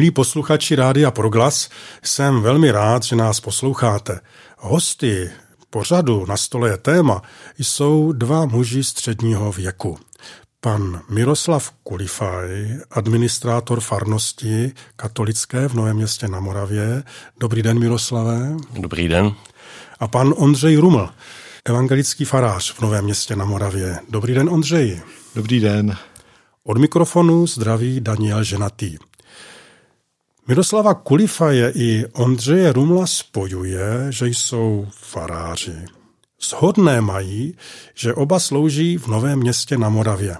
Milí posluchači Rádia Proglas, jsem velmi rád, že nás posloucháte. Hosty pořadu na stole je téma jsou dva muži středního věku. Pan Miroslav Kulifaj, administrátor farnosti katolické v Novém městě na Moravě. Dobrý den, Miroslave. Dobrý den. A pan Ondřej Ruml, evangelický farář v Novém městě na Moravě. Dobrý den, Ondřej. Dobrý den. Od mikrofonu zdraví Daniel Ženatý. Miroslava Kulifaje i Ondřeje Rumla spojuje, že jsou faráři. Shodné mají, že oba slouží v Novém městě na Moravě.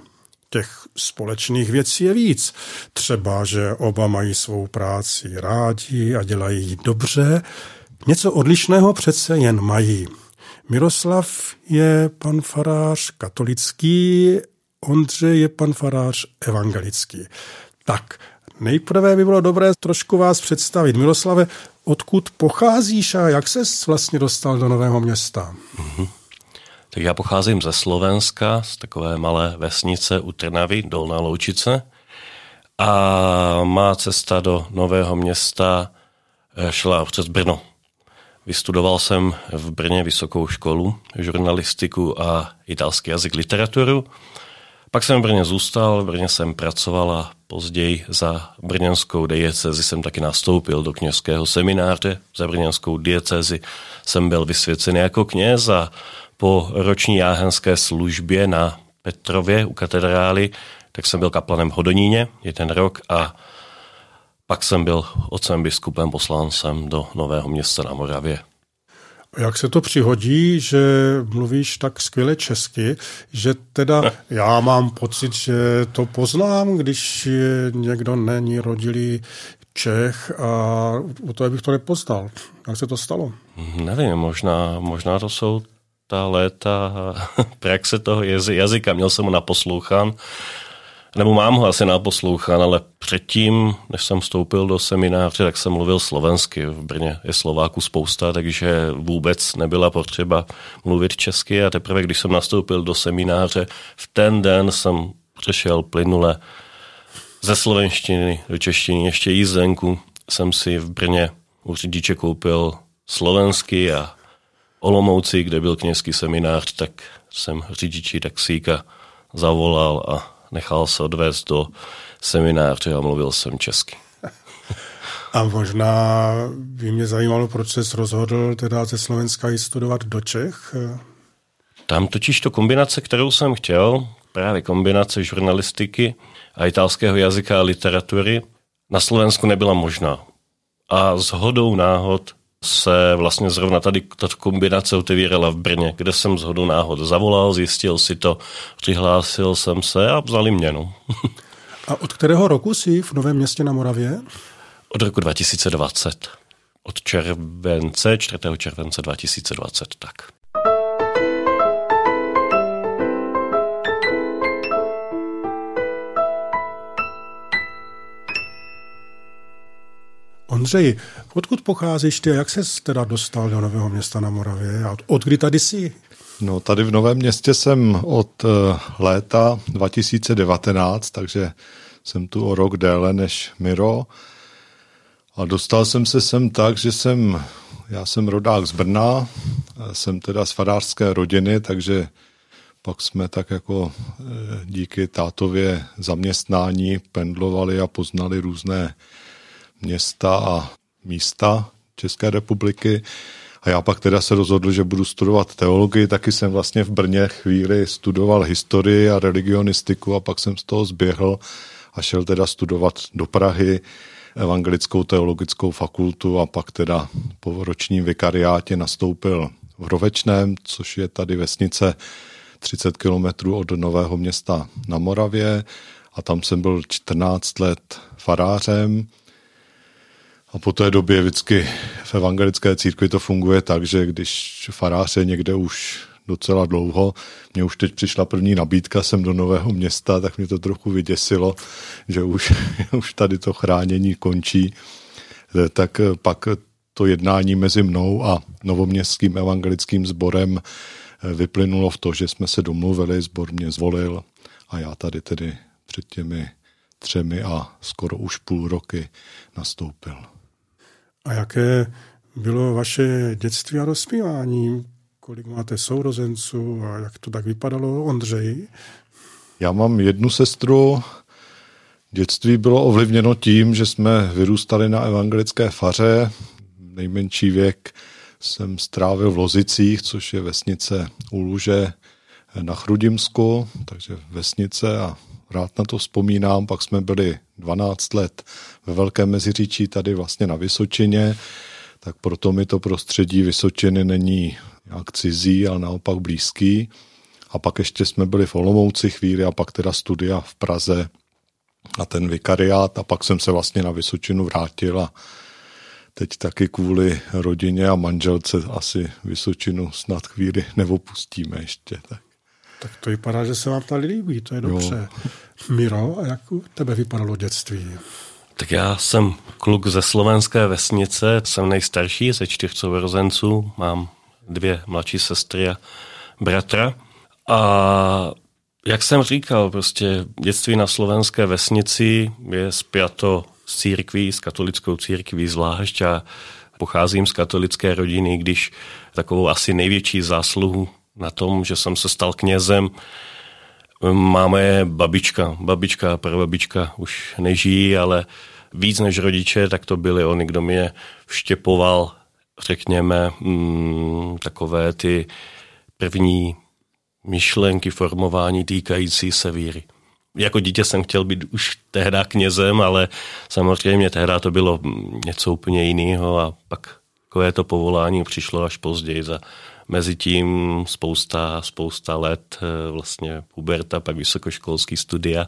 Těch společných věcí je víc. Třeba, že oba mají svou práci rádi a dělají ji dobře. Něco odlišného přece jen mají. Miroslav je pan farář katolický, Ondřej je pan farář evangelický. Tak, nejprve by bylo dobré trošku vás představit. Miroslave, odkud pocházíš a jak ses vlastně dostal do Nového města? Mm-hmm. Tak já pocházím ze Slovenska, z takové malé vesnice u Trnavy, Dolná Loučice. A má cesta do Nového města eh, šla přes Brno. Vystudoval jsem v Brně vysokou školu, žurnalistiku a italský jazyk literaturu. Pak jsem v Brně zůstal, v Brně jsem pracoval a později za brněnskou diecezi jsem taky nastoupil do kněžského semináře. Za brněnskou diecezi jsem byl vysvěcený jako kněz a po roční jáhenské službě na Petrově u katedrály, tak jsem byl kaplanem v Hodoníně jeden rok a pak jsem byl otcem biskupem poslancem do Nového města na Moravě. Jak se to přihodí, že mluvíš tak skvěle česky, že teda já mám pocit, že to poznám, když někdo není rodilý Čech a u toho bych to nepoznal. Jak se to stalo? Nevím, možná, možná to jsou ta léta praxe toho jazyka. Měl jsem ho naposlouchan nebo mám ho asi naposlouchan, ale předtím, než jsem vstoupil do semináře, tak jsem mluvil slovensky. V Brně je Slováku spousta, takže vůbec nebyla potřeba mluvit česky a teprve, když jsem nastoupil do semináře, v ten den jsem přešel plynule ze slovenštiny do češtiny. Ještě jízdenku jsem si v Brně u řidiče koupil slovensky a Olomouci, kde byl kněžský seminář, tak jsem řidiči taxíka zavolal a nechal se odvést do semináře a mluvil jsem česky. A možná by mě zajímalo, proč se rozhodl teda ze Slovenska i studovat do Čech? Tam totiž to kombinace, kterou jsem chtěl, právě kombinace žurnalistiky a italského jazyka a literatury, na Slovensku nebyla možná. A s hodou náhod se vlastně zrovna tady ta kombinace otevírala v Brně, kde jsem z náhod zavolal, zjistil si to, přihlásil jsem se a vzali mě. No. a od kterého roku jsi v Novém městě na Moravě? Od roku 2020. Od července, 4. července 2020, tak. Ondřej, odkud pocházíš ty? Jak ses teda dostal do Nového města na Moravě? A od kdy tady jsi? No tady v Novém městě jsem od eh, léta 2019, takže jsem tu o rok déle než Miro. A dostal jsem se sem tak, že jsem, já jsem rodák z Brna, jsem teda z farářské rodiny, takže pak jsme tak jako eh, díky tátově zaměstnání pendlovali a poznali různé města a místa České republiky. A já pak teda se rozhodl, že budu studovat teologii, taky jsem vlastně v Brně chvíli studoval historii a religionistiku a pak jsem z toho zběhl a šel teda studovat do Prahy evangelickou teologickou fakultu a pak teda po ročním vikariátě nastoupil v Rovečném, což je tady vesnice 30 kilometrů od Nového města na Moravě. A tam jsem byl 14 let farářem a po té době vždycky v evangelické církvi to funguje tak, že když farář je někde už docela dlouho, mně už teď přišla první nabídka sem do Nového města, tak mě to trochu vyděsilo, že už, už tady to chránění končí. Tak pak to jednání mezi mnou a novoměstským evangelickým sborem vyplynulo v to, že jsme se domluvili, sbor mě zvolil a já tady tedy před těmi třemi a skoro už půl roky nastoupil. A jaké bylo vaše dětství a dospívání? Kolik máte sourozenců a jak to tak vypadalo, Ondřej? Já mám jednu sestru. Dětství bylo ovlivněno tím, že jsme vyrůstali na evangelické faře. Nejmenší věk jsem strávil v Lozicích, což je vesnice u Luže na Chrudimsku, takže vesnice a rád na to vzpomínám. Pak jsme byli 12 let ve Velkém Meziříčí tady vlastně na Vysočině, tak proto mi to prostředí Vysočiny není nějak cizí, ale naopak blízký. A pak ještě jsme byli v Olomouci chvíli a pak teda studia v Praze a ten vikariát a pak jsem se vlastně na Vysočinu vrátil a teď taky kvůli rodině a manželce asi Vysočinu snad chvíli neopustíme ještě. Tak. Tak to vypadá, že se vám tady líbí, to je dobře. Jo. Miro, a jak u tebe vypadalo dětství? Tak já jsem kluk ze slovenské vesnice, jsem nejstarší ze čtyř sourozenců, mám dvě mladší sestry a bratra. A jak jsem říkal, prostě dětství na slovenské vesnici je spjato s církví, s katolickou církví zvlášť a pocházím z katolické rodiny, když takovou asi největší zásluhu na tom, že jsem se stal knězem, máme babička. Babička prababička už nežijí, ale víc než rodiče, tak to byli oni, kdo mě vštěpoval, řekněme, mm, takové ty první myšlenky, formování týkající se víry. Jako dítě jsem chtěl být už tehdy knězem, ale samozřejmě tehdy to bylo něco úplně jiného a pak takové to povolání přišlo až později za mezi tím spousta, spousta let eh, vlastně puberta, pak vysokoškolský studia.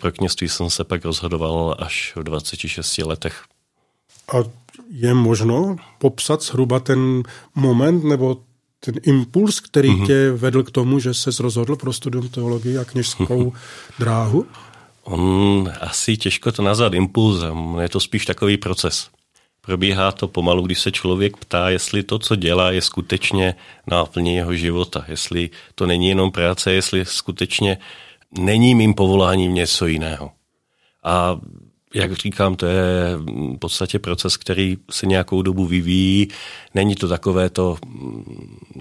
Pro kněství jsem se pak rozhodoval až v 26 letech. A je možno popsat zhruba ten moment nebo ten impuls, který mm-hmm. tě vedl k tomu, že se rozhodl pro studium teologie a kněžskou dráhu? On asi těžko to nazvat impulzem, je to spíš takový proces. Probíhá to pomalu, když se člověk ptá, jestli to, co dělá, je skutečně náplně jeho života, jestli to není jenom práce, jestli skutečně není mým povoláním něco jiného. A jak říkám, to je v podstatě proces, který se nějakou dobu vyvíjí. Není to takové to,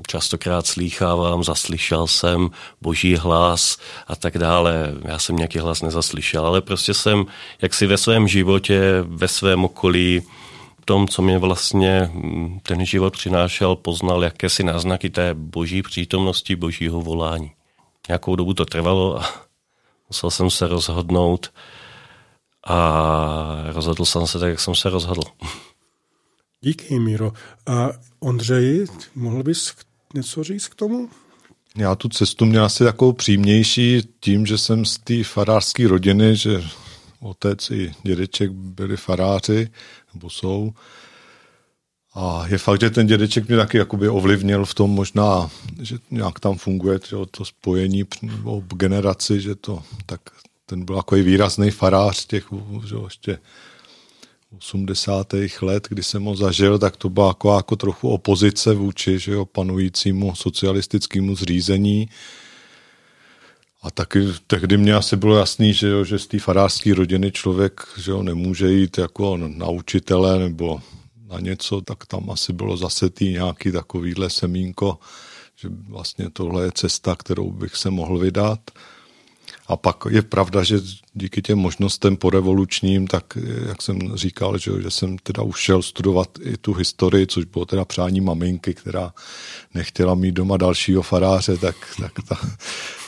častokrát slýchávám, zaslyšel jsem boží hlas a tak dále. Já jsem nějaký hlas nezaslyšel, ale prostě jsem jak si ve svém životě, ve svém okolí tom, co mě vlastně ten život přinášel, poznal jakési náznaky té boží přítomnosti, božího volání. Nějakou dobu to trvalo a musel jsem se rozhodnout a rozhodl jsem se tak, jak jsem se rozhodl. Díky, Míro. A Ondřeji, mohl bys něco říct k tomu? Já tu cestu měl asi takovou přímější tím, že jsem z té farářské rodiny, že otec i dědeček byli faráři, nebo jsou. A je fakt, že ten dědeček mě taky jakoby ovlivnil v tom možná, že nějak tam funguje to, to spojení o generaci, že to tak ten byl jako výrazný farář těch že ještě 80. let, kdy jsem ho zažil, tak to byla jako, jako trochu opozice vůči že jo, panujícímu socialistickému zřízení. A taky tehdy mě asi bylo jasný, že, jo, že z té farářské rodiny člověk že jo, nemůže jít jako na učitele nebo na něco, tak tam asi bylo zase tý nějaký takovýhle semínko, že vlastně tohle je cesta, kterou bych se mohl vydat. A pak je pravda, že díky těm možnostem porevolučním, tak jak jsem říkal, že, že jsem teda už šel studovat i tu historii, což bylo teda přání maminky, která nechtěla mít doma dalšího faráře, tak, tak ta,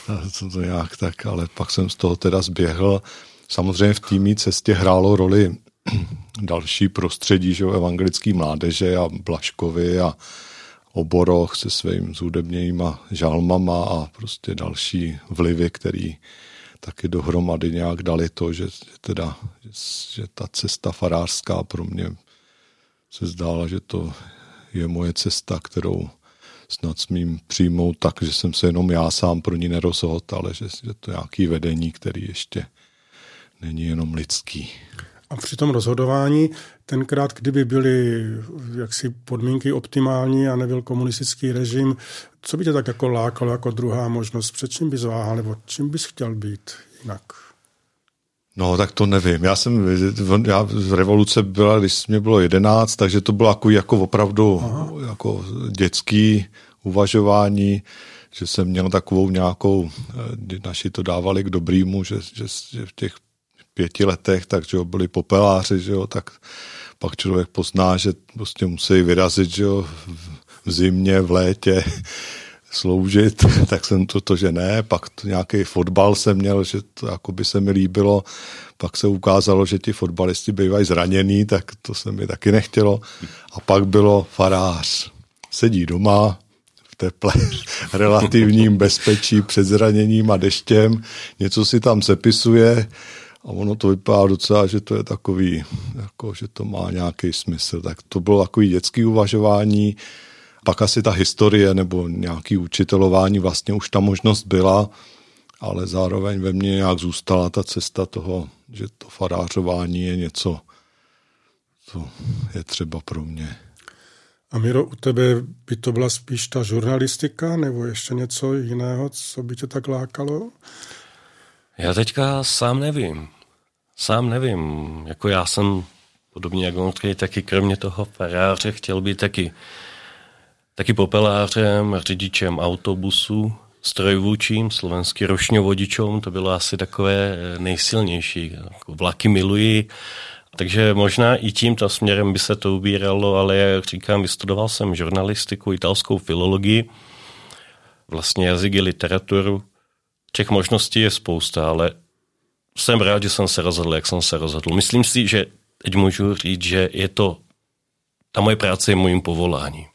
ta, to, to nějak tak, ale pak jsem z toho teda zběhl. Samozřejmě v týmí cestě hrálo roli další prostředí, že evangelický mládeže a Blaškovi a Oboroch se svým zúdebnějíma žalmama a prostě další vlivy, který taky dohromady nějak dali to, že, teda, že ta cesta farářská pro mě se zdála, že to je moje cesta, kterou snad smím přijmout tak, že jsem se jenom já sám pro ní nerozhodl, ale že, že to nějaký vedení, který ještě není jenom lidský. A při tom rozhodování, tenkrát, kdyby byly jaksi podmínky optimální a nebyl komunistický režim, co by tě tak jako lákalo jako druhá možnost? Před čím bys váhal nebo čím bys chtěl být jinak? No, tak to nevím. Já jsem, já z revoluce byla, když mě bylo jedenáct, takže to bylo jako, jako opravdu Aha. jako dětský uvažování, že jsem měl takovou nějakou, eh, naši to dávali k dobrýmu, že, že, že v těch pěti letech, takže jo, byli popeláři, že jo, tak pak člověk pozná, že prostě musí vyrazit, že jo, v zimě, v létě, sloužit, tak jsem to, to že ne, pak to nějaký fotbal jsem měl, že to jako by se mi líbilo, pak se ukázalo, že ti fotbalisti bývají zranění, tak to se mi taky nechtělo. A pak bylo farář. Sedí doma, v teple, relativním bezpečí před zraněním a deštěm, něco si tam sepisuje a ono to vypadá docela, že to je takový, jako, že to má nějaký smysl. Tak to bylo takový dětský uvažování, pak asi ta historie nebo nějaký učitelování vlastně už ta možnost byla, ale zároveň ve mně nějak zůstala ta cesta toho, že to farářování je něco, co je třeba pro mě. A Miro, u tebe by to byla spíš ta žurnalistika nebo ještě něco jiného, co by tě tak lákalo? Já teďka sám nevím. Sám nevím. Jako já jsem podobně jako on taky kromě toho faráře chtěl být taky taky popelářem, řidičem autobusu, strojvůčím, slovenský rošňovodičům, to bylo asi takové eh, nejsilnější. Jako vlaky miluji, takže možná i tímto směrem by se to ubíralo, ale jak říkám, vystudoval jsem žurnalistiku, italskou filologii, vlastně jazyk i literaturu. Těch možností je spousta, ale jsem rád, že jsem se rozhodl, jak jsem se rozhodl. Myslím si, že teď můžu říct, že je to, ta moje práce je mojím povoláním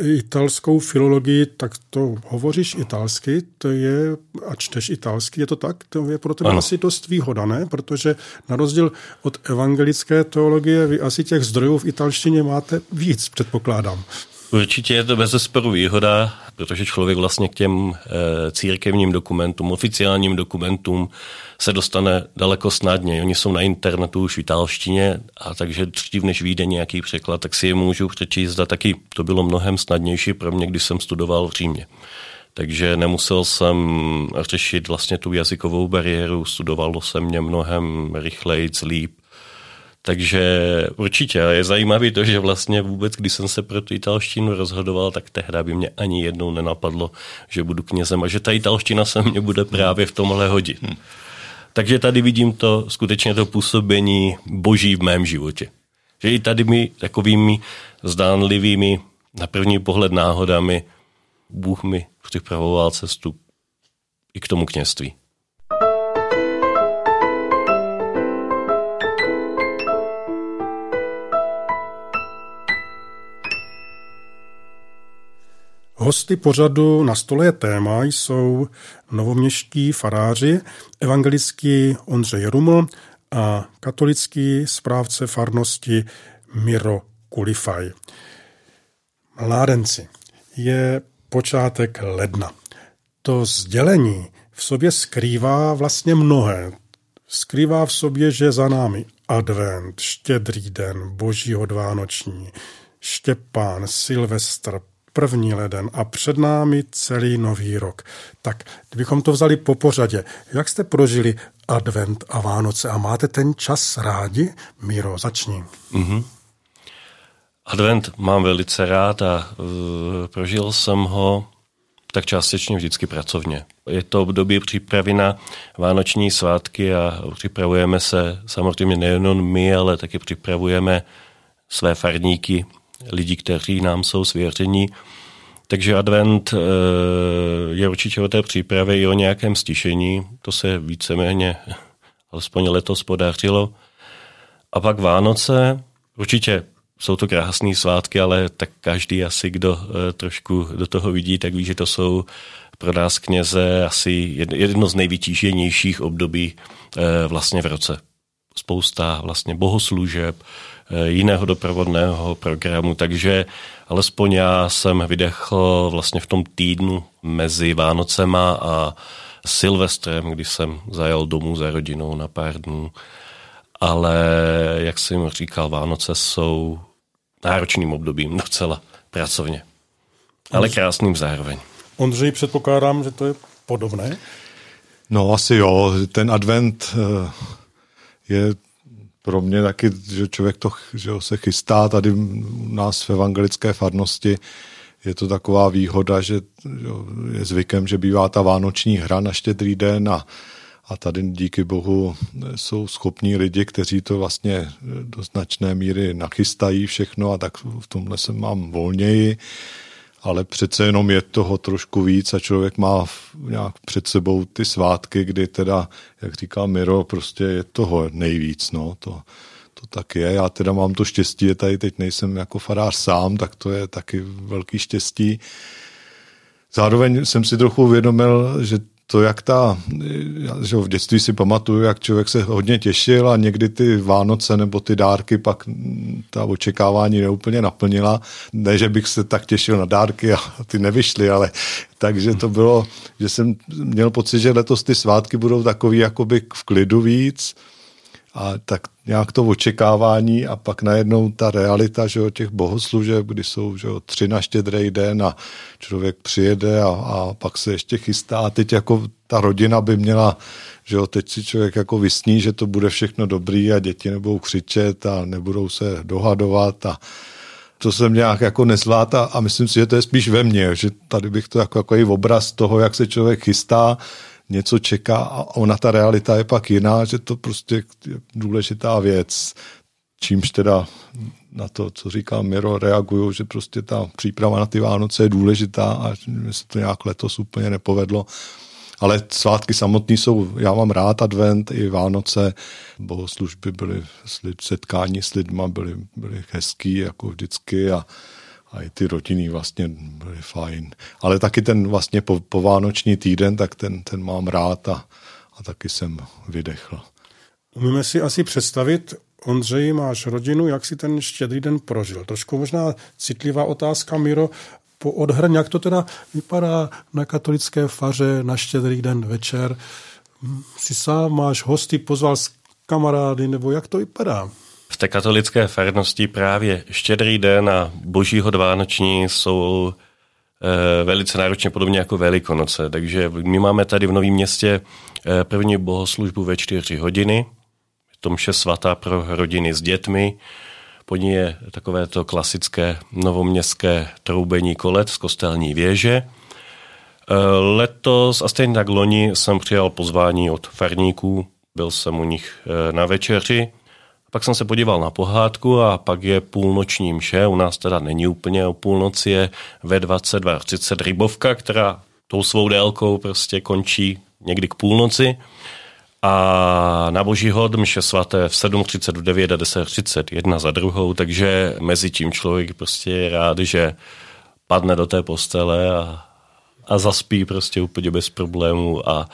italskou filologii, tak to hovoříš italsky, to je, a čteš italsky, je to tak? To je pro tebe ano. asi dost výhoda, ne? Protože na rozdíl od evangelické teologie, vy asi těch zdrojů v italštině máte víc, předpokládám. Určitě je to bez zesporu výhoda, protože člověk vlastně k těm e, církevním dokumentům, oficiálním dokumentům se dostane daleko snadněji. Oni jsou na internetu už v italštině a takže dřív než vyjde nějaký překlad, tak si je můžu přečíst a taky to bylo mnohem snadnější pro mě, když jsem studoval v Římě. Takže nemusel jsem řešit vlastně tu jazykovou bariéru, studovalo se mě mnohem rychleji, líp takže určitě je zajímavé to, že vlastně vůbec, když jsem se pro tu italštinu rozhodoval, tak tehdy by mě ani jednou nenapadlo, že budu knězem a že ta italština se mě bude právě v tomhle hodit. Hmm. Takže tady vidím to skutečně to působení boží v mém životě. Že i tady mi takovými zdánlivými, na první pohled náhodami, Bůh mi připravoval cestu i k tomu kněství. Hosty pořadu na stole je téma jsou novoměští faráři, evangelický Ondřej Ruml a katolický správce farnosti Miro Kulifaj. Mládenci, je počátek ledna. To sdělení v sobě skrývá vlastně mnohé. Skrývá v sobě, že za námi advent, štědrý den, božího dvánoční, Štěpán, Silvestr, první leden a před námi celý nový rok. Tak kdybychom to vzali po pořadě, jak jste prožili advent a Vánoce a máte ten čas rádi? Míro, začni. Mm-hmm. Advent mám velice rád a uh, prožil jsem ho tak částečně vždycky pracovně. Je to období přípravy na vánoční svátky a připravujeme se samozřejmě nejen my, ale taky připravujeme své farníky lidí, kteří nám jsou svěření. Takže advent eh, je určitě o té přípravě i o nějakém stišení. To se víceméně alespoň letos podařilo. A pak Vánoce, určitě jsou to krásné svátky, ale tak každý asi, kdo eh, trošku do toho vidí, tak ví, že to jsou pro nás kněze asi jedno z nejvytíženějších období eh, vlastně v roce. Spousta vlastně bohoslužeb, jiného doprovodného programu, takže alespoň já jsem vydechl vlastně v tom týdnu mezi Vánocema a Silvestrem, kdy jsem zajel domů za rodinou na pár dnů. Ale jak jsem říkal, Vánoce jsou náročným obdobím docela pracovně. Ale krásným zároveň. Ondřej, předpokládám, že to je podobné? No asi jo, ten advent eh, je pro mě taky, že člověk to že se chystá tady u nás v evangelické farnosti, je to taková výhoda, že je zvykem, že bývá ta vánoční hra na štědrý den a, a tady díky bohu jsou schopní lidi, kteří to vlastně do značné míry nachystají všechno a tak v tomhle se mám volněji ale přece jenom je toho trošku víc a člověk má nějak před sebou ty svátky, kdy teda, jak říká Miro, prostě je toho nejvíc, no, to, to tak je. Já teda mám to štěstí, že tady teď nejsem jako farář sám, tak to je taky velký štěstí. Zároveň jsem si trochu uvědomil, že to, jak ta, že v dětství si pamatuju, jak člověk se hodně těšil a někdy ty Vánoce nebo ty dárky pak ta očekávání neúplně naplnila. Ne, že bych se tak těšil na dárky a ty nevyšly, ale takže to bylo, že jsem měl pocit, že letos ty svátky budou takový jakoby v klidu víc, a tak nějak to očekávání a pak najednou ta realita že o těch bohoslužeb, kdy jsou že o tři na štědrý den a člověk přijede a, a pak se ještě chystá. A teď jako ta rodina by měla, že jo, teď si člověk jako vysní, že to bude všechno dobrý a děti nebudou křičet a nebudou se dohadovat a to jsem nějak jako nezvlád a, a myslím si, že to je spíš ve mně, že tady bych to jako, jako obraz toho, jak se člověk chystá, něco čeká a ona ta realita je pak jiná, že to prostě je důležitá věc, čímž teda na to, co říká Miro, reaguju, že prostě ta příprava na ty Vánoce je důležitá a mi se to nějak letos úplně nepovedlo. Ale svátky samotný jsou, já mám rád advent i Vánoce, bohoslužby byly, setkání s lidma byly, byly hezký, jako vždycky a, a i ty rodiny vlastně byly fajn. Ale taky ten vlastně po, po vánoční týden, tak ten, ten mám rád a, a taky jsem vydechl. Umíme si asi představit, Ondřej, máš rodinu, jak si ten štědrý den prožil? Trošku možná citlivá otázka, Miro, po odhrň, jak to teda vypadá na katolické faře na štědrý den večer? Si sám máš hosty, pozval kamarády, nebo jak to vypadá? V té katolické farnosti právě štědrý den a božího vánoční jsou e, velice náročně podobně jako Velikonoce. Takže my máme tady v Novém městě e, první bohoslužbu ve čtyři hodiny. Je to mše svatá pro rodiny s dětmi. Po ní je takové to klasické novoměstské troubení kolet z kostelní věže. E, letos a stejně tak loni jsem přijal pozvání od farníků, byl jsem u nich na večeři pak jsem se podíval na pohádku a pak je půlnoční mše, u nás teda není úplně o půlnoci, je ve 22.30 rybovka, která tou svou délkou prostě končí někdy k půlnoci. A na boží hod mše svaté v 7.39 a 10.30, jedna za druhou, takže mezi tím člověk prostě je rád, že padne do té postele a, a zaspí prostě úplně bez problémů a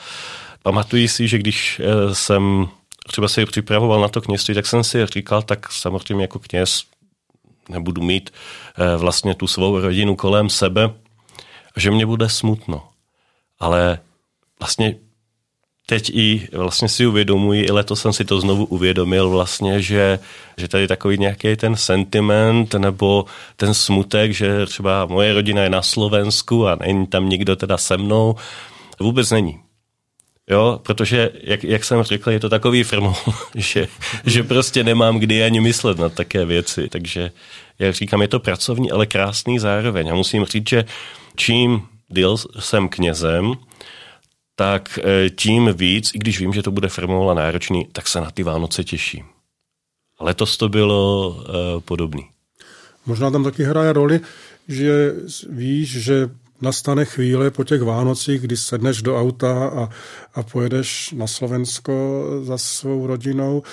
pamatuji si, že když eh, jsem třeba se připravoval na to kněství, tak jsem si říkal, tak samozřejmě jako kněz nebudu mít eh, vlastně tu svou rodinu kolem sebe, že mě bude smutno. Ale vlastně teď i vlastně si uvědomuji, i letos jsem si to znovu uvědomil vlastně, že, že tady takový nějaký ten sentiment nebo ten smutek, že třeba moje rodina je na Slovensku a není tam nikdo teda se mnou, vůbec není. Jo, protože, jak, jak jsem řekl, je to takový firmo, že, že prostě nemám kdy ani myslet na také věci. Takže, jak říkám, je to pracovní, ale krásný zároveň. A musím říct, že čím díl jsem knězem, tak eh, tím víc, i když vím, že to bude firmou a náročný, tak se na ty Vánoce těším. Letos to bylo uh, podobný. Možná tam taky hraje roli, že víš, že nastane chvíle po těch Vánocích, kdy sedneš do auta a, a pojedeš na Slovensko za svou rodinou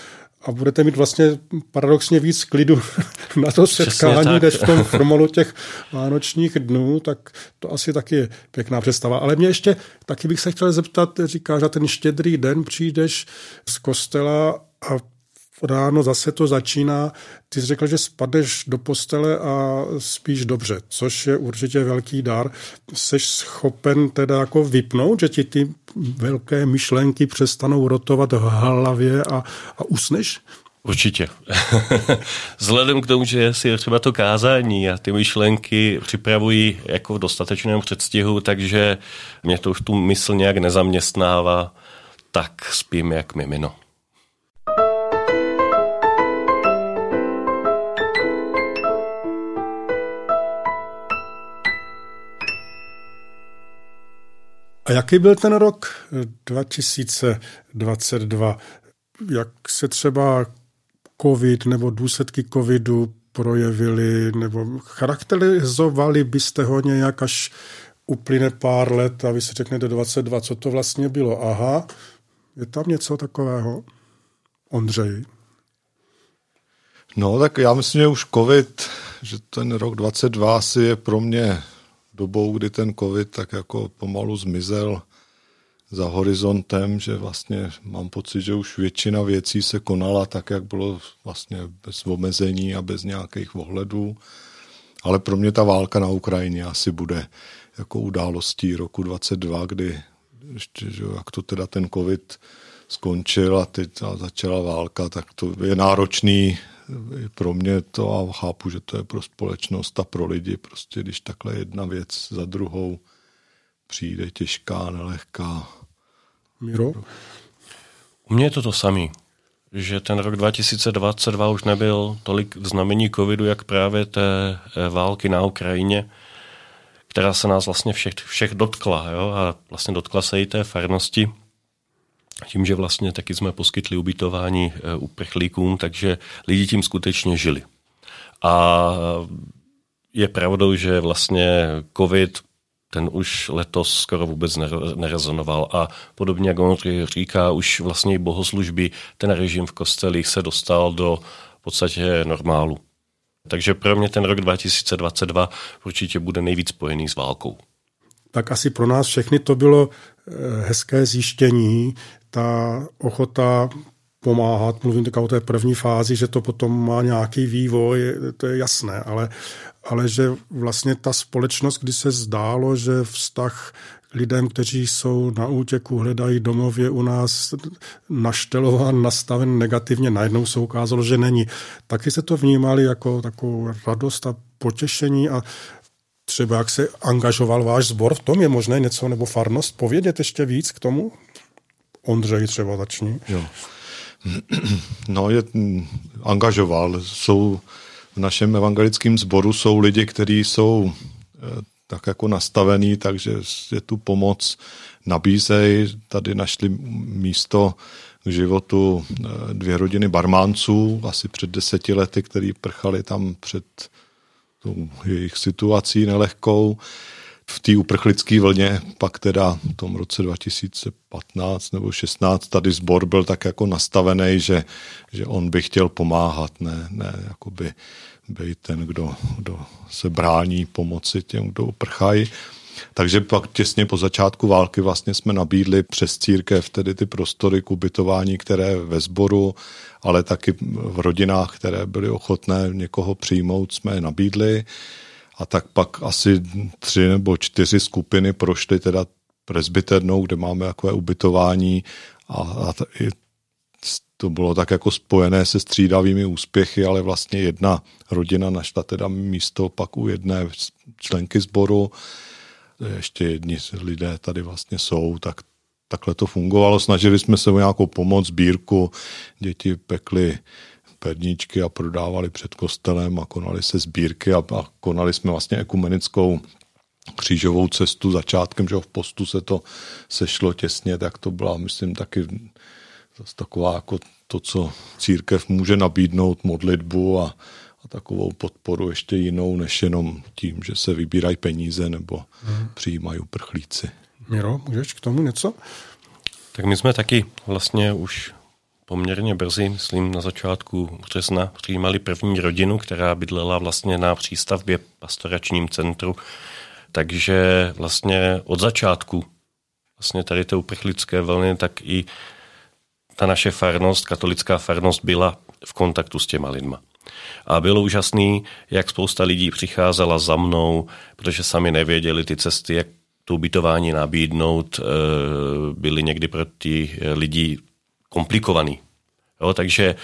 a budete mít vlastně paradoxně víc klidu na to setkání, než v tom formalu těch vánočních dnů, tak to asi taky je pěkná představa. Ale mě ještě, taky bych se chtěl zeptat, říkáš, že ten štědrý den přijdeš z kostela a ráno zase to začíná. Ty jsi řekl, že spadeš do postele a spíš dobře, což je určitě velký dar. Jsi schopen teda jako vypnout, že ti ty velké myšlenky přestanou rotovat v hlavě a, a usneš? Určitě. Vzhledem k tomu, že si třeba to kázání a ty myšlenky připravují jako v dostatečném předstihu, takže mě to už tu mysl nějak nezaměstnává, tak spím jak mimino. A jaký byl ten rok 2022? Jak se třeba covid nebo důsledky covidu projevily, nebo charakterizovali byste ho nějak, až uplyne pár let a vy si řeknete 22, co to vlastně bylo? Aha, je tam něco takového? Ondřej. No, tak já myslím, že už covid, že ten rok 22 asi je pro mě dobou, kdy ten covid tak jako pomalu zmizel za horizontem, že vlastně mám pocit, že už většina věcí se konala tak, jak bylo vlastně bez omezení a bez nějakých ohledů. Ale pro mě ta válka na Ukrajině asi bude jako událostí roku 22, kdy ještě, že jak to teda ten covid skončil a teď začala válka, tak to je náročný pro mě to a chápu, že to je pro společnost a pro lidi, prostě když takhle jedna věc za druhou přijde těžká, nelehká. Miro? U mě je to to samý, že ten rok 2022 už nebyl tolik v znamení covidu, jak právě té eh, války na Ukrajině, která se nás vlastně všech, všech dotkla. Jo? A vlastně dotkla se i té farnosti, tím, že vlastně taky jsme poskytli ubytování eh, uprchlíkům, takže lidi tím skutečně žili. A je pravdou, že vlastně covid ten už letos skoro vůbec nerezonoval a podobně, jak on říká, už vlastně i bohoslužby, ten režim v kostelích se dostal do v podstatě normálu. Takže pro mě ten rok 2022 určitě bude nejvíc spojený s válkou. Tak asi pro nás všechny to bylo eh, hezké zjištění, ta ochota pomáhat, mluvím teďka o té první fázi, že to potom má nějaký vývoj, to je jasné, ale, ale že vlastně ta společnost, kdy se zdálo, že vztah lidem, kteří jsou na útěku, hledají domově u nás naštelován, nastaven negativně, najednou se ukázalo, že není. Taky se to vnímali jako takovou radost a potěšení a třeba jak se angažoval váš sbor v tom, je možné něco, nebo farnost, povědět ještě víc k tomu? Ondřej třeba začni. Jo. No, je angažoval. Jsou v našem evangelickém sboru jsou lidi, kteří jsou eh, tak jako nastavený, takže je tu pomoc nabízej. Tady našli místo k životu eh, dvě rodiny barmánců, asi před deseti lety, který prchali tam před tou jejich situací nelehkou v té uprchlické vlně, pak teda v tom roce 2015 nebo 16 tady sbor byl tak jako nastavený, že, že on by chtěl pomáhat, ne, ne jakoby být ten, kdo, kdo se brání pomoci těm, kdo uprchají. Takže pak těsně po začátku války vlastně jsme nabídli přes církev tedy ty prostory k ubytování, které ve sboru, ale taky v rodinách, které byly ochotné někoho přijmout, jsme je nabídli a tak pak asi tři nebo čtyři skupiny prošly teda presbyternou, kde máme takové ubytování a, a to bylo tak jako spojené se střídavými úspěchy, ale vlastně jedna rodina našla teda místo pak u jedné členky sboru, ještě jedni lidé tady vlastně jsou, tak takhle to fungovalo. Snažili jsme se o nějakou pomoc, sbírku, děti pekly perníčky a prodávali před kostelem a konali se sbírky a, a konali jsme vlastně ekumenickou křížovou cestu začátkem, že v postu se to sešlo těsně, tak to byla, myslím, taky taková jako to, co církev může nabídnout, modlitbu a, a takovou podporu ještě jinou, než jenom tím, že se vybírají peníze nebo hmm. přijímají uprchlíci. Miro, můžeš k tomu něco? Tak my jsme taky vlastně už poměrně brzy, myslím na začátku března, přijímali první rodinu, která bydlela vlastně na přístavbě pastoračním centru. Takže vlastně od začátku vlastně tady té uprchlické vlny, tak i ta naše farnost, katolická farnost byla v kontaktu s těma lidma. A bylo úžasný, jak spousta lidí přicházela za mnou, protože sami nevěděli ty cesty, jak to ubytování nabídnout, eh, byli někdy pro ty lidi komplikovaný. Jo, takže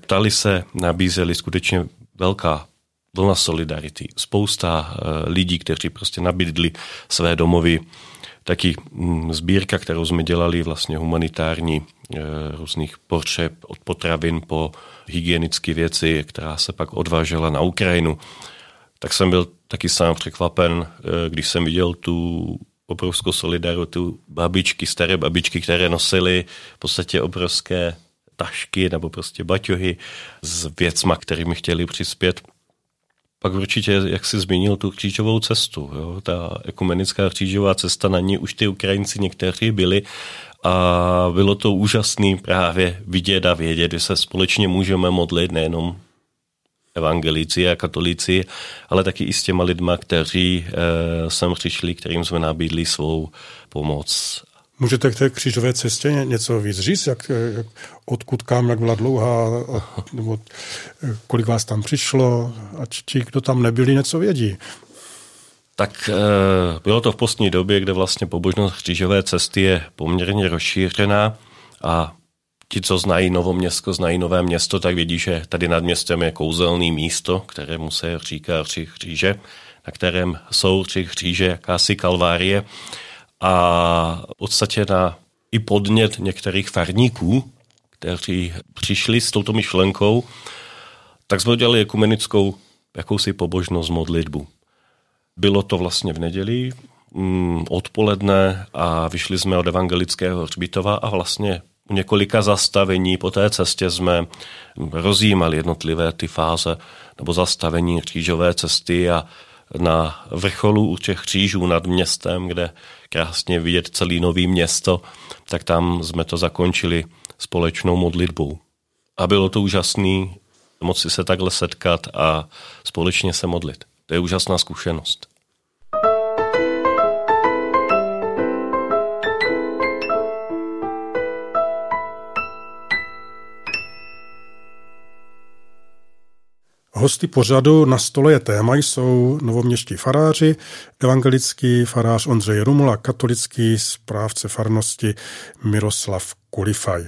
ptali se, nabízeli skutečně velká vlna solidarity. Spousta eh, lidí, kteří prostě nabídli své domovy. Taky mm, sbírka, kterou jsme dělali, vlastně humanitární eh, různých potřeb od potravin po hygienické věci, která se pak odvážela na Ukrajinu. Tak jsem byl taky sám překvapen, eh, když jsem viděl tu obrovskou solidaritu babičky, staré babičky, které nosily v podstatě obrovské tašky nebo prostě baťohy s věcma, kterými chtěli přispět. Pak určitě, jak si zmínil, tu křížovou cestu. Jo? Ta ekumenická křížová cesta, na ní už ty Ukrajinci někteří byli a bylo to úžasné právě vidět a vědět, že se společně můžeme modlit nejenom evangelíci a katolíci, ale taky i s těma lidma, kteří e, sem přišli, kterým jsme nabídli svou pomoc. Můžete k té křížové cestě něco víc říct, jak, jak, odkud kam, jak byla dlouhá, nebo kolik vás tam přišlo, a ti, kdo tam nebyli, něco vědí. Tak e, bylo to v postní době, kde vlastně pobožnost křížové cesty je poměrně rozšířená a ti, co znají Novoměstsko, znají Nové město, tak vědí, že tady nad městem je kouzelný místo, kterému se říká tři kříže, na kterém jsou tři kříže, jakási kalvárie. A v podstatě na i podnět některých farníků, kteří přišli s touto myšlenkou, tak jsme udělali ekumenickou jakousi pobožnost modlitbu. Bylo to vlastně v neděli, mm, odpoledne a vyšli jsme od evangelického hřbitova a vlastně u několika zastavení po té cestě jsme rozjímali jednotlivé ty fáze nebo zastavení křížové cesty a na vrcholu u těch křížů nad městem, kde krásně vidět celý nový město, tak tam jsme to zakončili společnou modlitbou. A bylo to úžasný moci se takhle setkat a společně se modlit. To je úžasná zkušenost. Hosty pořadu na stole je téma jsou novoměští faráři, evangelický farář Ondřej Rumula, katolický správce farnosti Miroslav Kulifaj.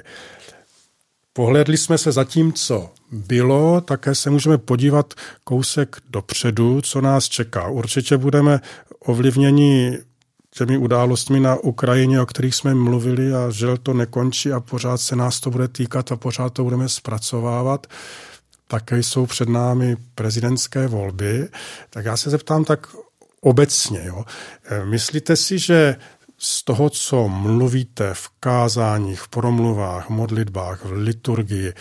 Pohledli jsme se za tím, co bylo, také se můžeme podívat kousek dopředu, co nás čeká. Určitě budeme ovlivněni těmi událostmi na Ukrajině, o kterých jsme mluvili a že to nekončí a pořád se nás to bude týkat a pořád to budeme zpracovávat také jsou před námi prezidentské volby, tak já se zeptám tak obecně. Jo. Eh, myslíte si, že z toho, co mluvíte v kázáních, v promluvách, modlitbách, v liturgii,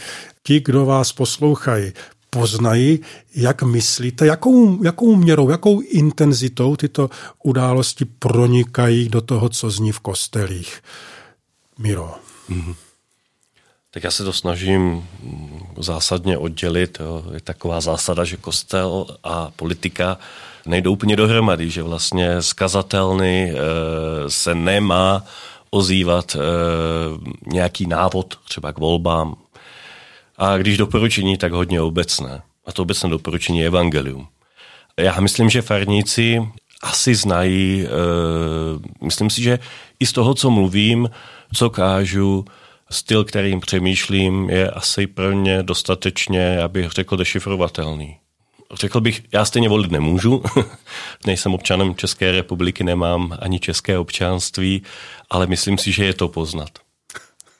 ti, kdo vás poslouchají, poznají, jak myslíte, jakou, jakou měrou, jakou intenzitou tyto události pronikají do toho, co zní v kostelích. Miro. Mm-hmm. Tak já se to snažím zásadně oddělit. Je taková zásada, že kostel a politika nejdou úplně dohromady, že vlastně skazatelný eh, se nemá ozývat eh, nějaký návod třeba k volbám. A když doporučení, tak hodně obecné. A to obecné doporučení je evangelium. Já myslím, že farníci asi znají, eh, myslím si, že i z toho, co mluvím, co kážu, styl, kterým přemýšlím, je asi pro mě dostatečně, abych řekl, dešifrovatelný. Řekl bych, já stejně volit nemůžu, nejsem občanem České republiky, nemám ani české občanství, ale myslím si, že je to poznat.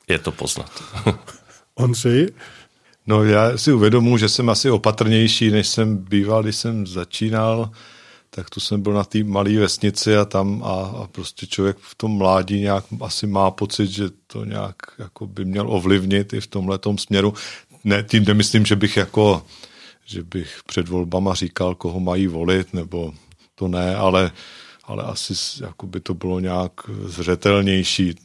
Je to poznat. Ondřej? No já si uvědomuji, že jsem asi opatrnější, než jsem býval, když jsem začínal tak tu jsem byl na té malé vesnici a tam a, a prostě člověk v tom mládí nějak asi má pocit, že to nějak jako by měl ovlivnit i v tomhle směru. Ne, tím nemyslím, že bych jako, že bych před volbama říkal, koho mají volit, nebo to ne, ale, ale asi jako by to bylo nějak zřetelnější,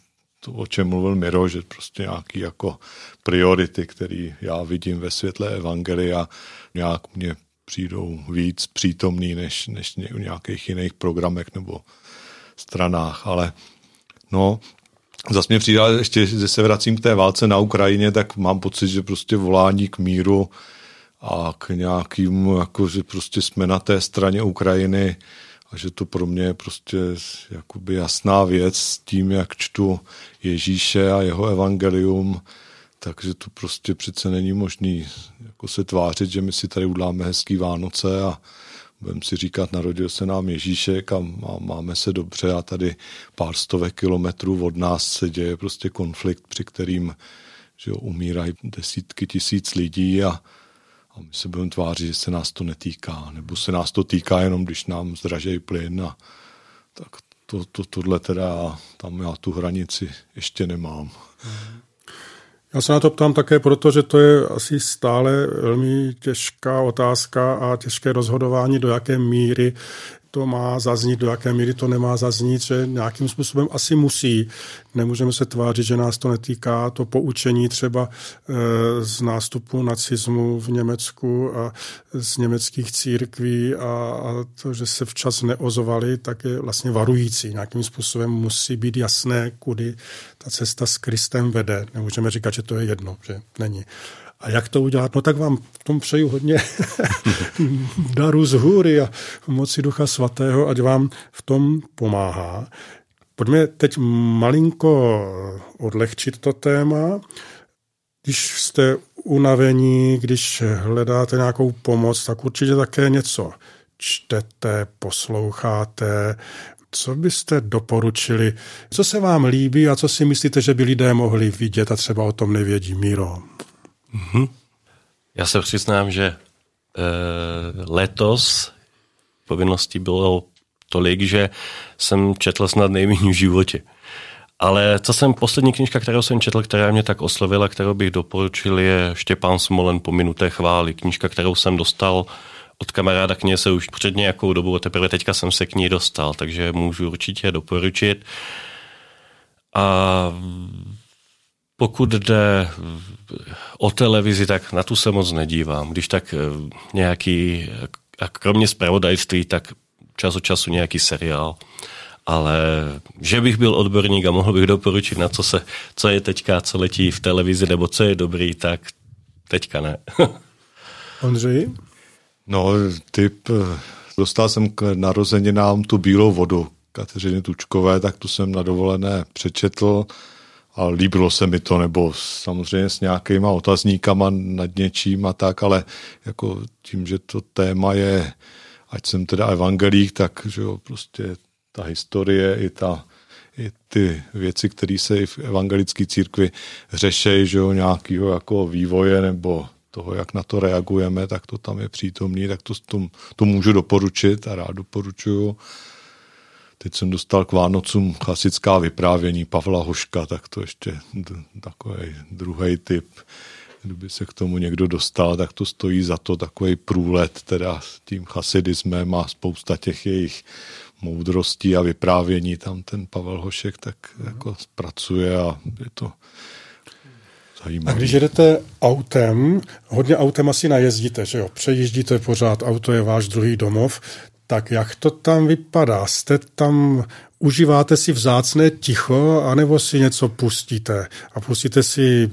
to, o čem mluvil Miro, že prostě nějaký jako priority, který já vidím ve světle Evangelia, nějak mě přijdou víc přítomný než, než v nějakých jiných programech nebo stranách, ale no, Zase mě přijde, ještě, že se vracím k té válce na Ukrajině, tak mám pocit, že prostě volání k míru a k nějakému, jako že prostě jsme na té straně Ukrajiny a že to pro mě je prostě jakoby jasná věc s tím, jak čtu Ježíše a jeho evangelium, takže to prostě přece není možný jako se tvářit, že my si tady uděláme hezký Vánoce a budeme si říkat, narodil se nám Ježíšek a máme se dobře a tady pár stovek kilometrů od nás se děje prostě konflikt, při kterým že jo, umírají desítky tisíc lidí a, a my se budeme tvářit, že se nás to netýká, nebo se nás to týká jenom, když nám zdražejí plyn a tak to, to, tohle teda, tam já tu hranici ještě nemám. Já se na to ptám také proto, že to je asi stále velmi těžká otázka a těžké rozhodování, do jaké míry to má zaznít, do jaké míry to nemá zaznít, že nějakým způsobem asi musí. Nemůžeme se tvářit, že nás to netýká. To poučení třeba eh, z nástupu nacismu v Německu a z německých církví a, a to, že se včas neozovali, tak je vlastně varující. Nějakým způsobem musí být jasné, kudy ta cesta s Kristem vede. Nemůžeme říkat, že to je jedno, že není. A jak to udělat? No tak vám v tom přeju hodně daru z hůry a moci Ducha Svatého, ať vám v tom pomáhá. Pojďme teď malinko odlehčit to téma. Když jste unavení, když hledáte nějakou pomoc, tak určitě také něco čtete, posloucháte. Co byste doporučili? Co se vám líbí a co si myslíte, že by lidé mohli vidět a třeba o tom nevědí? Míro. Mm-hmm. Já se přiznám, že e, letos povinností bylo tolik, že jsem četl snad nejméně v životě. Ale co jsem, poslední knižka, kterou jsem četl, která mě tak oslovila, kterou bych doporučil, je Štěpán Smolen po minuté chvály. Knižka, kterou jsem dostal od kamaráda se už před nějakou dobu, a teprve teďka jsem se k ní dostal, takže můžu určitě doporučit. A pokud jde o televizi, tak na tu se moc nedívám. Když tak eh, nějaký, a kromě zpravodajství, tak čas od času nějaký seriál. Ale že bych byl odborník a mohl bych doporučit na co, se, co je teďka, co letí v televizi, nebo co je dobrý, tak teďka ne. Ondřej? No, typ, eh, dostal jsem k narozeninám tu bílou vodu Kateřiny Tučkové, tak tu jsem na dovolené přečetl a líbilo se mi to, nebo samozřejmě s nějakýma otazníkama nad něčím a tak, ale jako tím, že to téma je, ať jsem teda evangelík, tak že jo, prostě ta historie i ta, i ty věci, které se i v evangelické církvi řešejí, že jo, nějakého jako vývoje nebo toho, jak na to reagujeme, tak to tam je přítomný, tak to, to, to můžu doporučit a rád doporučuju. Teď jsem dostal k Vánocům klasická vyprávění Pavla Hoška, tak to ještě takový druhý typ. Kdyby se k tomu někdo dostal, tak to stojí za to takový průlet teda s tím chasidismem a spousta těch jejich moudrostí a vyprávění tam ten Pavel Hošek tak jako zpracuje a je to zajímavé. A když jedete autem, hodně autem asi najezdíte, že jo? Přejíždíte pořád, auto je váš druhý domov, tak jak to tam vypadá? Jste tam, užíváte si vzácné ticho, anebo si něco pustíte? A pustíte si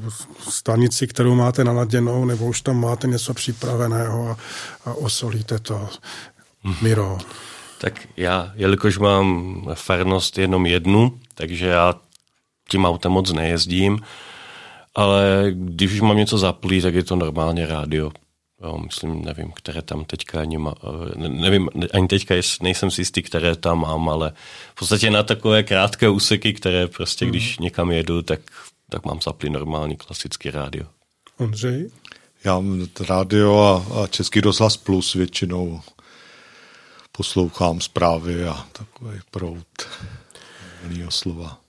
stanici, kterou máte naladěnou, nebo už tam máte něco připraveného a, a osolíte to? Miro. Tak já, jelikož mám farnost jenom jednu, takže já tím autem moc nejezdím, ale když už mám něco zaplý, tak je to normálně rádio. Jo, myslím, nevím, které tam teďka ani má, eh, nevím, ani teďka nejsem si jistý, které tam mám, ale v podstatě na takové krátké úseky, které prostě, mm. když někam jedu, tak, tak mám zaplý normální klasický rádio. Ondřej? Já mám rádio a, a Český rozhlas plus většinou poslouchám zprávy a takový prout slova.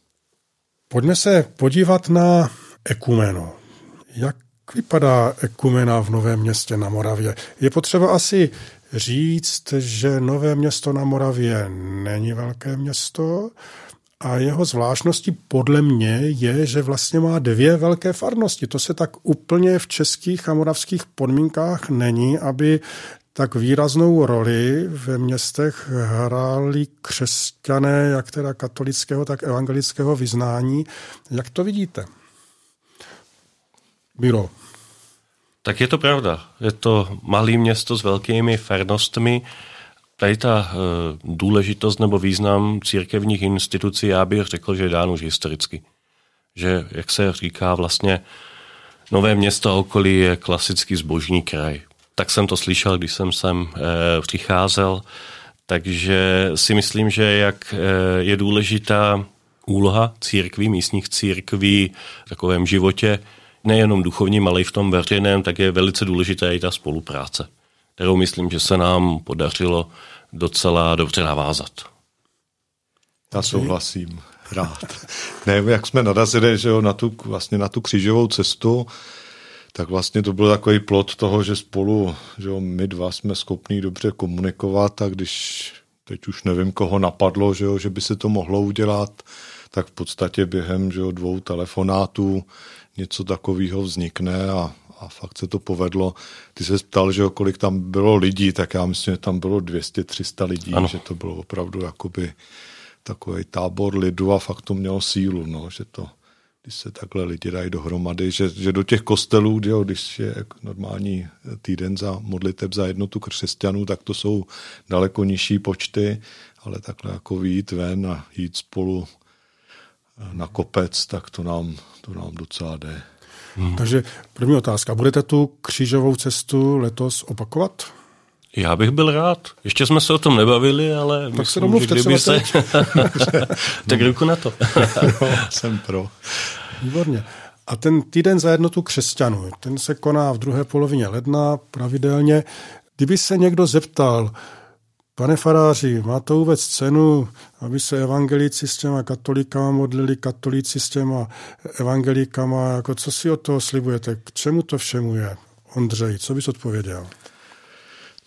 Pojďme se podívat na ekumeno. Jak vypadá ekumena v Novém městě na Moravě? Je potřeba asi říct, že Nové město na Moravě není velké město a jeho zvláštností podle mě je, že vlastně má dvě velké farnosti. To se tak úplně v českých a moravských podmínkách není, aby tak výraznou roli ve městech hráli křesťané, jak teda katolického, tak evangelického vyznání. Jak to vidíte? Bylo. Tak je to pravda. Je to malé město s velkými farnostmi. Tady ta e, důležitost nebo význam církevních institucí, já bych řekl, že je dán už historicky. Že, jak se říká, vlastně Nové město a okolí je klasický zbožní kraj. Tak jsem to slyšel, když jsem sem e, přicházel. Takže si myslím, že jak e, je důležitá úloha církví, místních církví v takovém životě, nejenom duchovním, ale i v tom veřejném, tak je velice důležitá i ta spolupráce, kterou myslím, že se nám podařilo docela dobře navázat. Já souhlasím, rád. ne, jak jsme narazili že jo, na, tu, vlastně na tu křížovou cestu, tak vlastně to byl takový plot toho, že spolu, že jo, my dva jsme schopní dobře komunikovat a když teď už nevím, koho napadlo, že, jo, že by se to mohlo udělat, tak v podstatě během že jo, dvou telefonátů něco takového vznikne a, a fakt se to povedlo. Ty se ptal, že kolik tam bylo lidí, tak já myslím, že tam bylo 200-300 lidí, ano. že to bylo opravdu jakoby takový tábor lidu a fakt to mělo sílu, no, že to, když se takhle lidi dají dohromady, že, že do těch kostelů, jo, když je normální týden za modliteb za jednotu křesťanů, tak to jsou daleko nižší počty, ale takhle jako vyjít ven a jít spolu na kopec, tak to nám, to nám docela jde. Hmm. Takže první otázka. Budete tu křížovou cestu letos opakovat? Já bych byl rád. Ještě jsme se o tom nebavili, ale tak myslím, se domluvte, kdyby se... tak ruku na to. no, jsem pro. Výborně. A ten týden za jednotu křesťanů, ten se koná v druhé polovině ledna pravidelně. Kdyby se někdo zeptal, pane faráři, má to vůbec cenu, aby se evangelíci s těma katolíkama modlili, katolíci s těma evangelíkama, jako co si od toho slibujete, k čemu to všemu je? Ondřej, co bys odpověděl?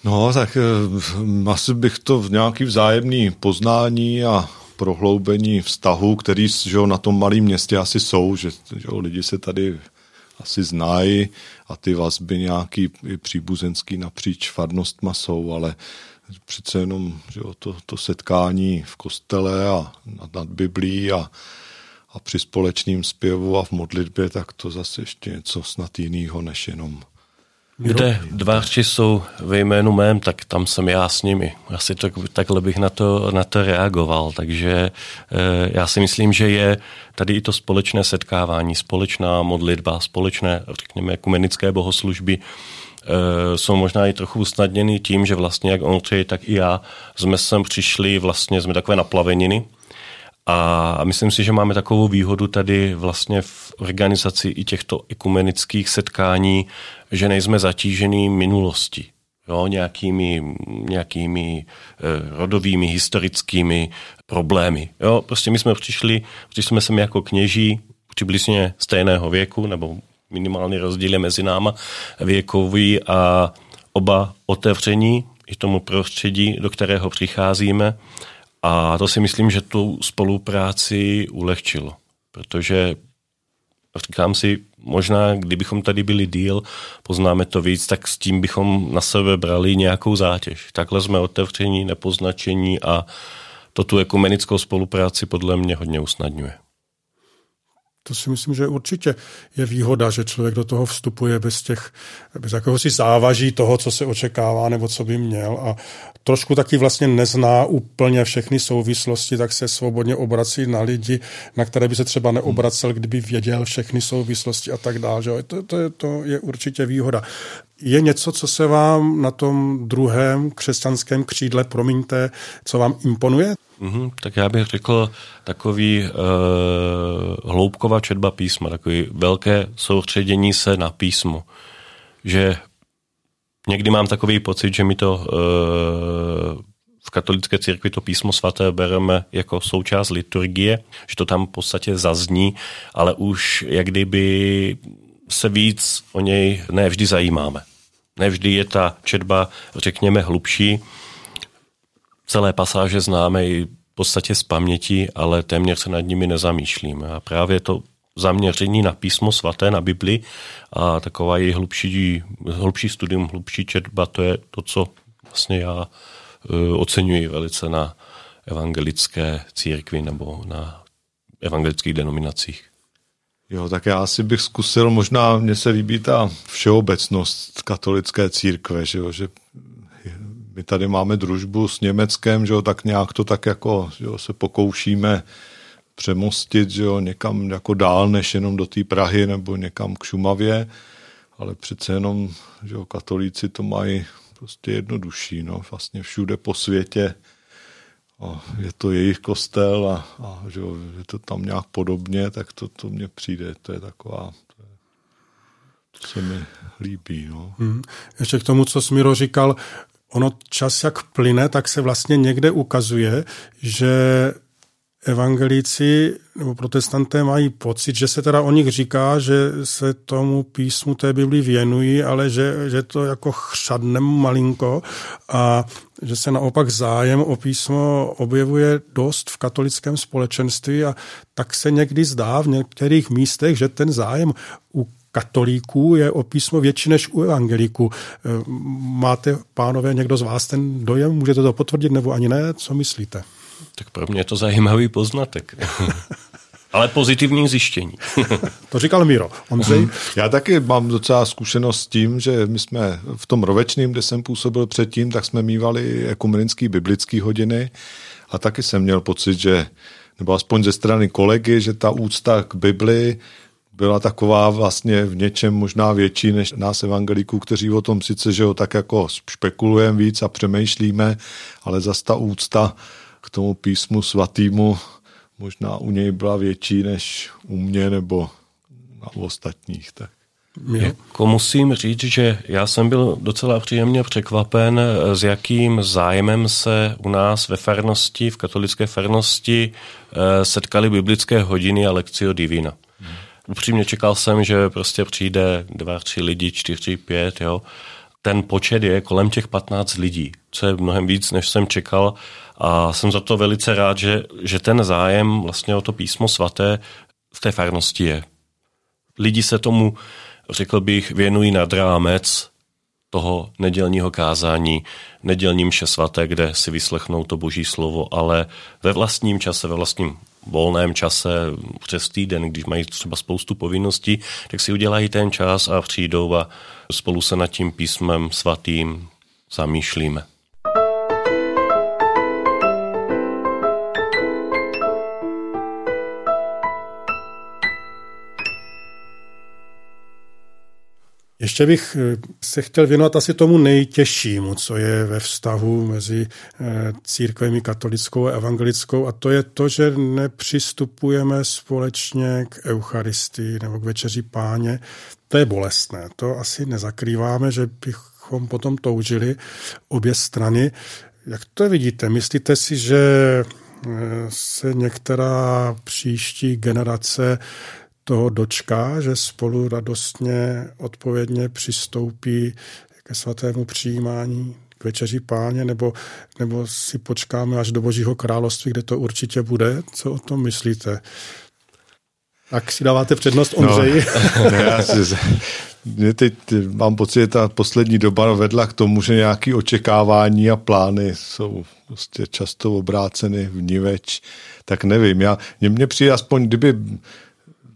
No, tak eh, asi bych to v nějaký vzájemný poznání a prohloubení vztahu, který že jo, na tom malém městě asi jsou, že, že jo, lidi se tady asi znají a ty vazby nějaký i příbuzenský napříč farnostma jsou, ale přece jenom že jo, to, to setkání v kostele a nad, nad Biblí a, a při společným zpěvu a v modlitbě, tak to zase ještě něco snad jiného, než jenom kde dva hřči jsou ve jménu mém, tak tam jsem já s nimi. Asi tak, takhle bych na to, na to reagoval. Takže e, já si myslím, že je tady i to společné setkávání, společná modlitba, společné, řekněme, ekumenické bohoslužby, jsou možná i trochu usnadněny tím, že vlastně jak Ondřej, tak i já jsme sem přišli, vlastně jsme takové naplaveniny, a myslím si, že máme takovou výhodu tady vlastně v organizaci i těchto ekumenických setkání, že nejsme zatížený minulostí. Jo, nějakými, nějakými eh, rodovými, historickými problémy. Jo, prostě my jsme přišli, přišli jsme sem jako kněží, přibližně stejného věku, nebo minimální rozdíl mezi náma věkový a oba otevření i tomu prostředí, do kterého přicházíme a to si myslím, že tu spolupráci ulehčilo, protože říkám si, možná kdybychom tady byli díl, poznáme to víc, tak s tím bychom na sebe brali nějakou zátěž. Takhle jsme otevření, nepoznačení a to tu ekumenickou spolupráci podle mě hodně usnadňuje. To si myslím, že určitě je výhoda, že člověk do toho vstupuje bez těch, bez jakéhosi závaží toho, co se očekává nebo co by měl a trošku taky vlastně nezná úplně všechny souvislosti, tak se svobodně obrací na lidi, na které by se třeba neobracel, kdyby věděl všechny souvislosti a tak dále. Že? To, to, to je určitě výhoda. Je něco, co se vám na tom druhém křesťanském křídle, promiňte, co vám imponuje? Mm-hmm, tak já bych řekl takový uh, hloubková četba písma, takový velké soustředění se na písmo. Že někdy mám takový pocit, že mi to uh, v katolické církvi to písmo svaté bereme jako součást liturgie, že to tam v podstatě zazní, ale už jak kdyby se víc o něj nevždy zajímáme. Nevždy je ta četba, řekněme, hlubší, celé pasáže známe i v podstatě z paměti, ale téměř se nad nimi nezamýšlíme. A právě to zaměření na písmo svaté, na Bibli a taková její hlubší, hlubší studium, hlubší četba, to je to, co vlastně já uh, oceňuji velice na evangelické církvi nebo na evangelických denominacích. Jo, tak já asi bych zkusil, možná mně se líbí ta všeobecnost katolické církve, že, jo, že my tady máme družbu s Německem, že jo, tak nějak to tak jako že jo, se pokoušíme přemostit že jo, někam jako dál, než jenom do té Prahy nebo někam k Šumavě, ale přece jenom že jo, katolíci to mají prostě jednodušší, no, vlastně všude po světě a je to jejich kostel a, a že jo, je to tam nějak podobně, tak to, to mně přijde, to je taková, se mi líbí. No. Hmm. Ještě k tomu, co Smiro říkal, ono čas jak plyne, tak se vlastně někde ukazuje, že evangelíci nebo protestanté mají pocit, že se teda o nich říká, že se tomu písmu té Bibli věnují, ale že, že to jako chřadnem malinko a že se naopak zájem o písmo objevuje dost v katolickém společenství a tak se někdy zdá v některých místech, že ten zájem u katolíků je o písmo větší než u evangelíků. Máte, pánové, někdo z vás ten dojem? Můžete to potvrdit nebo ani ne? Co myslíte? Tak pro mě je to zajímavý poznatek. Ale pozitivní zjištění. to říkal Miro. Ondřej? Já taky mám docela zkušenost s tím, že my jsme v tom rovečným, kde jsem působil předtím, tak jsme mývali ekumenický biblický hodiny a taky jsem měl pocit, že nebo aspoň ze strany kolegy, že ta úcta k Bibli byla taková vlastně v něčem možná větší než nás evangelíků, kteří o tom sice, že ho tak jako špekulujeme víc a přemýšlíme, ale zase ta úcta k tomu písmu svatýmu možná u něj byla větší než u mě nebo na ostatních. Tak. Jako musím říct, že já jsem byl docela příjemně překvapen, s jakým zájmem se u nás ve farnosti, v katolické farnosti eh, setkali biblické hodiny a lekcio divina. Upřímně čekal jsem, že prostě přijde dva, tři lidi, čtyři, pět, jo. Ten počet je kolem těch 15 lidí, co je mnohem víc, než jsem čekal a jsem za to velice rád, že, že ten zájem vlastně o to písmo svaté v té farnosti je. Lidi se tomu, řekl bych, věnují nad rámec toho nedělního kázání, nedělním mše svaté, kde si vyslechnou to boží slovo, ale ve vlastním čase, ve vlastním volném čase přes týden, když mají třeba spoustu povinností, tak si udělají ten čas a přijdou a spolu se nad tím písmem svatým zamýšlíme. Ještě bych eh, se chtěl věnovat asi tomu nejtěžšímu, co je ve vztahu mezi eh, církvemi katolickou a evangelickou, a to je to, že nepřistupujeme společně k Eucharistii nebo k večeři páně. To je bolestné, to asi nezakrýváme, že bychom potom toužili obě strany. Jak to vidíte? Myslíte si, že eh, se některá příští generace toho dočká, že spolu radostně, odpovědně přistoupí ke svatému přijímání, k večeři páně, nebo, nebo si počkáme až do Božího království, kde to určitě bude. Co o tom myslíte? Tak si dáváte přednost Ondřeji. No, já si, mě teď mám pocit, že ta poslední doba vedla k tomu, že nějaké očekávání a plány jsou prostě často obráceny v niveč. Tak nevím, já, mě přijde aspoň, kdyby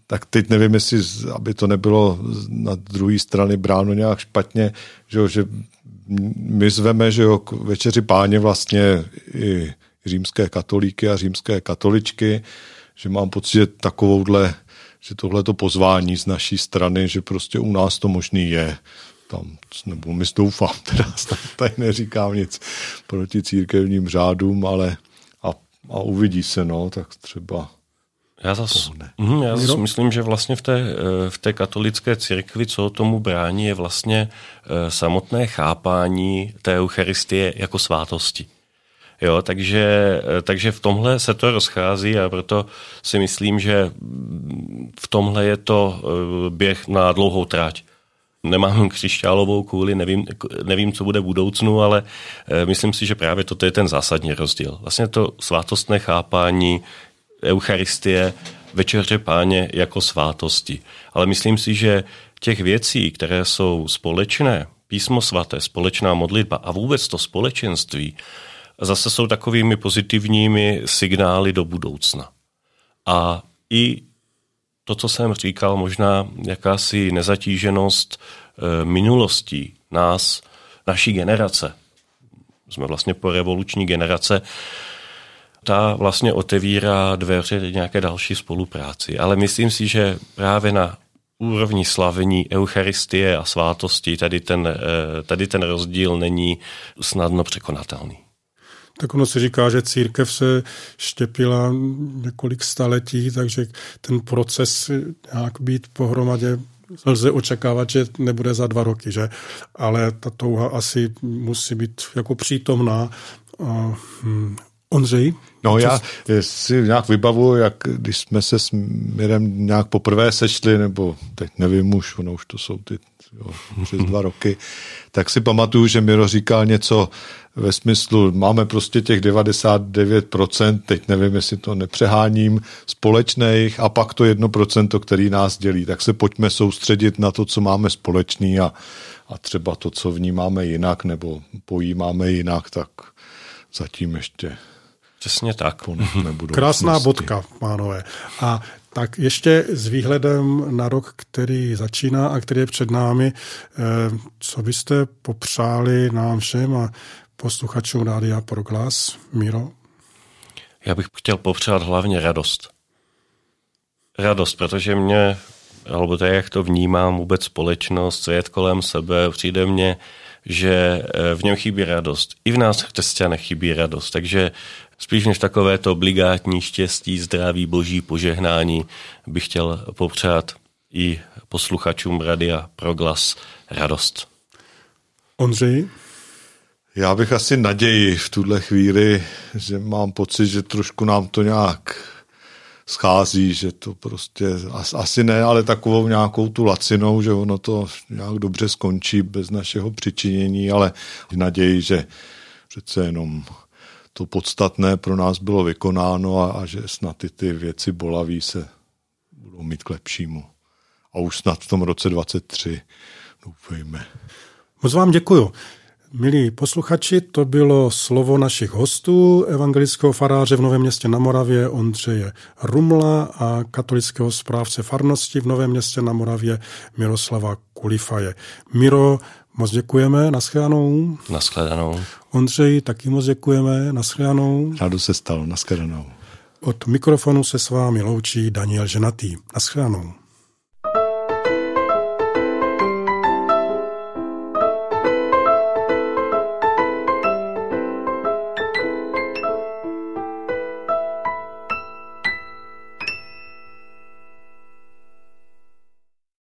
tak teď nevím, jestli, aby to nebylo na druhé strany bráno nějak špatně, že, jo, že my zveme, že jo, k večeři páně vlastně i římské katolíky a římské katoličky, že mám pocit, že takovouhle, že tohle to pozvání z naší strany, že prostě u nás to možný je. Tam, nebo my doufám, teda tady neříkám nic proti církevním řádům, ale a, a uvidí se, no, tak třeba já zase mm, já zas myslím, že vlastně v té, eh, v té katolické církvi, co tomu brání, je vlastně eh, samotné chápání té Eucharistie jako svátosti. Jo, takže, eh, takže v tomhle se to rozchází a proto si myslím, že v tomhle je to běh na dlouhou trať. Nemám křišťálovou kůli, nevím, nevím, co bude v budoucnu, ale myslím si, že právě toto je ten zásadní rozdíl. Vlastně to svátostné chápání Eucharistie, večeře páně jako svátosti. Ale myslím si, že těch věcí, které jsou společné, písmo svaté, společná modlitba a vůbec to společenství, zase jsou takovými pozitivními signály do budoucna. A i to, co jsem říkal, možná jakási nezatíženost e, minulostí nás, naší generace. Jsme vlastně po revoluční generace, ta vlastně otevírá dveře nějaké další spolupráci. Ale myslím si, že právě na úrovni slavení Eucharistie a svátosti tady ten, eh, tady ten rozdíl není snadno překonatelný. Tak ono se říká, že církev se štěpila několik staletí, takže ten proces nějak být pohromadě lze očekávat, že nebude za dva roky, že? Ale ta touha asi musí být jako přítomná. A, hm, Ondřej? No já si nějak vybavuju, jak když jsme se s Mirem nějak poprvé sešli, nebo teď nevím už, ono už to jsou ty jo, přes dva roky, tak si pamatuju, že Miro říkal něco ve smyslu, máme prostě těch 99%, teď nevím, jestli to nepřeháním, společných a pak to 1%, který nás dělí. Tak se pojďme soustředit na to, co máme společný a, a třeba to, co vnímáme jinak nebo pojímáme jinak, tak zatím ještě Přesně tak. Krásná bodka, pánové. A tak ještě s výhledem na rok, který začíná a který je před námi, eh, co byste popřáli nám všem a posluchačům Rádia Proglas, Miro? Já bych chtěl popřát hlavně radost. Radost, protože mě, alebo to je, jak to vnímám, vůbec společnost, co je kolem sebe, přijde mně, že eh, v něm chybí radost. I v nás křesťanech chybí radost, takže spíš než takové to obligátní štěstí, zdraví, boží požehnání bych chtěl popřát i posluchačům Radia Proglas radost. Ondřej? Já bych asi naději v tuhle chvíli, že mám pocit, že trošku nám to nějak schází, že to prostě asi ne, ale takovou nějakou tu lacinou, že ono to nějak dobře skončí bez našeho přičinění, ale naději, že přece jenom to podstatné pro nás bylo vykonáno a, a že snad ty, ty věci bolaví se budou mít k lepšímu. A už snad v tom roce 23 doufejme. Moc vám děkuju. Milí posluchači, to bylo slovo našich hostů, evangelického faráře v Novém městě na Moravě Ondřeje Rumla a katolického správce farnosti v Novém městě na Moravě Miroslava Kulifaje. Miro, moc děkujeme, naschledanou. Naschledanou. Ondřej, taky moc děkujeme, naschledanou. Rádo se stalo, naschledanou. Od mikrofonu se s vámi loučí Daniel Ženatý. Naschledanou.